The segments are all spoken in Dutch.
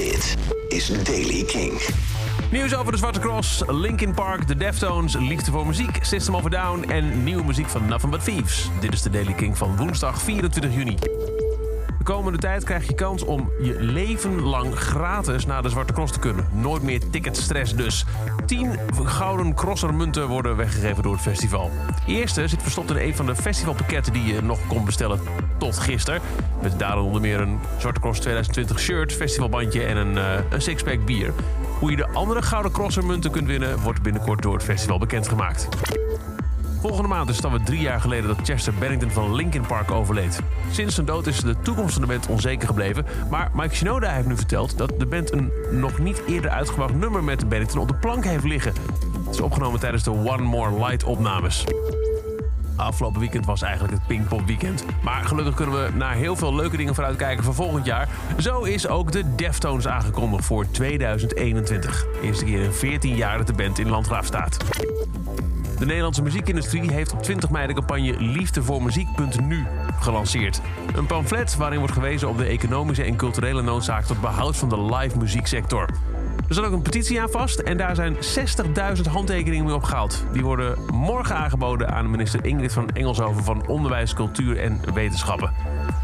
Dit is Daily King. Nieuws over de Zwarte Cross, Linkin Park, The Deftones, Liefde voor Muziek, System of a Down en nieuwe muziek van Nothing But Thieves. Dit is de Daily King van woensdag 24 juni. De komende tijd krijg je kans om je leven lang gratis naar de Zwarte Cross te kunnen. Nooit meer ticketstress dus. 10 gouden crossermunten worden weggegeven door het festival. De eerste zit verstopt in een van de festivalpakketten die je nog kon bestellen tot gisteren. Met daarin onder meer een Zwarte Cross 2020 shirt, festivalbandje en een, uh, een sixpack bier. Hoe je de andere gouden crossermunten kunt winnen, wordt binnenkort door het festival bekendgemaakt. Volgende maand is het alweer drie jaar geleden dat Chester Bennington van Linkin Park overleed. Sinds zijn dood is de toekomst van de band onzeker gebleven. Maar Mike Shinoda heeft nu verteld dat de band een nog niet eerder uitgebracht nummer met Bennington op de plank heeft liggen. Het is opgenomen tijdens de One More Light opnames. Afgelopen weekend was eigenlijk het Pinkpop weekend. Maar gelukkig kunnen we naar heel veel leuke dingen vooruitkijken voor volgend jaar. Zo is ook de Deftones aangekondigd voor 2021. Eerste keer in 14 jaar dat de band in Landgraaf staat. De Nederlandse muziekindustrie heeft op 20 mei de campagne liefdevoormuziek.nu gelanceerd. Een pamflet waarin wordt gewezen op de economische en culturele noodzaak tot behoud van de live muzieksector. Er zat ook een petitie aan vast en daar zijn 60.000 handtekeningen mee opgehaald. Die worden morgen aangeboden aan minister Ingrid van Engelshoven van Onderwijs, Cultuur en Wetenschappen.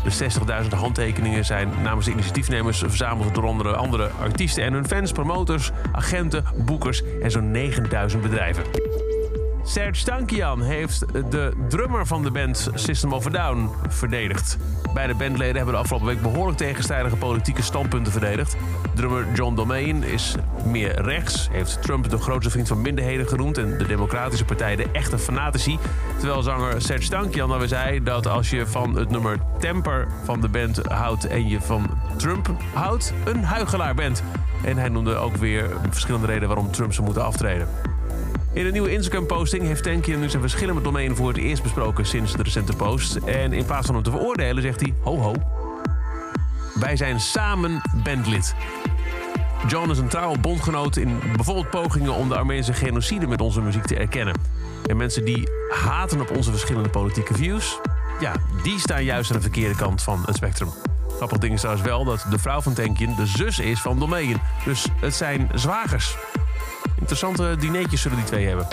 De 60.000 handtekeningen zijn namens de initiatiefnemers verzameld door onder andere artiesten en hun fans, promotors, agenten, boekers en zo'n 9000 bedrijven. Serge Tankian heeft de drummer van de band System of a Down verdedigd. Beide bandleden hebben de afgelopen week behoorlijk tegenstrijdige politieke standpunten verdedigd. Drummer John Domain is meer rechts, heeft Trump de grootste vriend van minderheden genoemd en de Democratische Partij de echte fanatici. Terwijl zanger Serge Tankian dan weer zei dat als je van het nummer Temper van de band houdt en je van Trump houdt, een huigelaar bent. En hij noemde ook weer verschillende redenen waarom Trump zou moeten aftreden. In een nieuwe Instagram-posting heeft Tankian nu zijn verschillende domeinen voor het eerst besproken sinds de recente post. En in plaats van hem te veroordelen zegt hij: ho ho. Wij zijn samen bandlid. John is een trouwe bondgenoot in bijvoorbeeld pogingen om de Armeense genocide met onze muziek te erkennen. En mensen die haten op onze verschillende politieke views, ja, die staan juist aan de verkeerde kant van het spectrum. Grappig ding is trouwens wel dat de vrouw van Tankian de zus is van Domein. Dus het zijn zwagers. Interessante dineetjes zullen die twee hebben.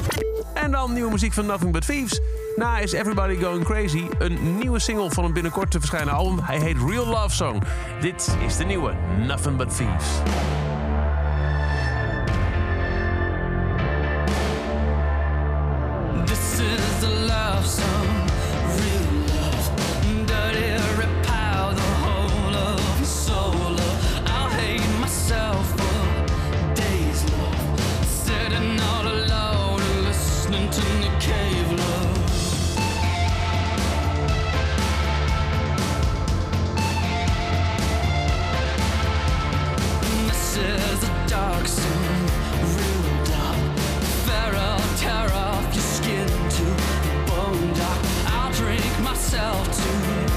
En dan nieuwe muziek van Nothing But Thieves. Na is Everybody Going Crazy een nieuwe single van een binnenkort te verschijnen album. Hij heet Real Love Song. Dit is de nieuwe Nothing But Thieves. yourself to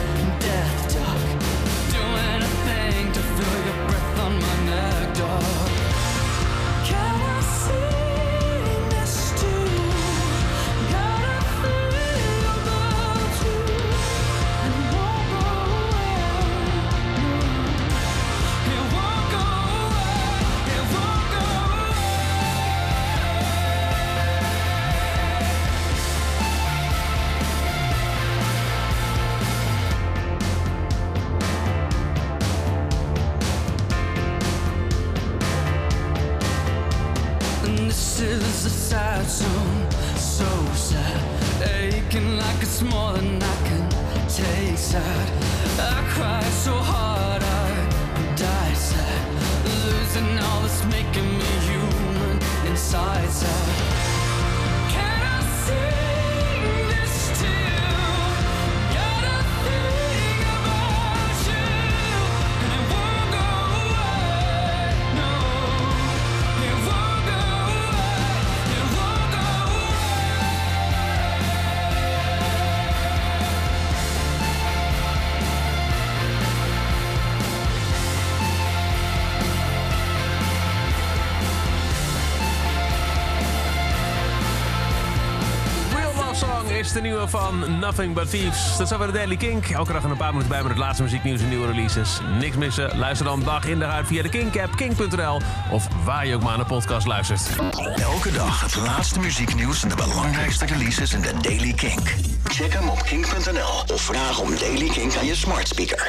this is a sad song, so sad, aching like it's more than I can take. Sad, I cry so hard, I die sad, losing all that's making me human inside. Sad. Is de nieuwe van Nothing But Thieves. Dat is weer de Daily Kink. Elke dag een paar minuten bij met het laatste muzieknieuws en nieuwe releases. Niks missen. Luister dan dag in dag uit via de Kink-app, kink.nl... of waar je ook maar naar de podcast luistert. Elke dag het laatste muzieknieuws en de belangrijkste releases in de Daily Kink. Check hem op kink.nl of vraag om Daily Kink aan je smart speaker.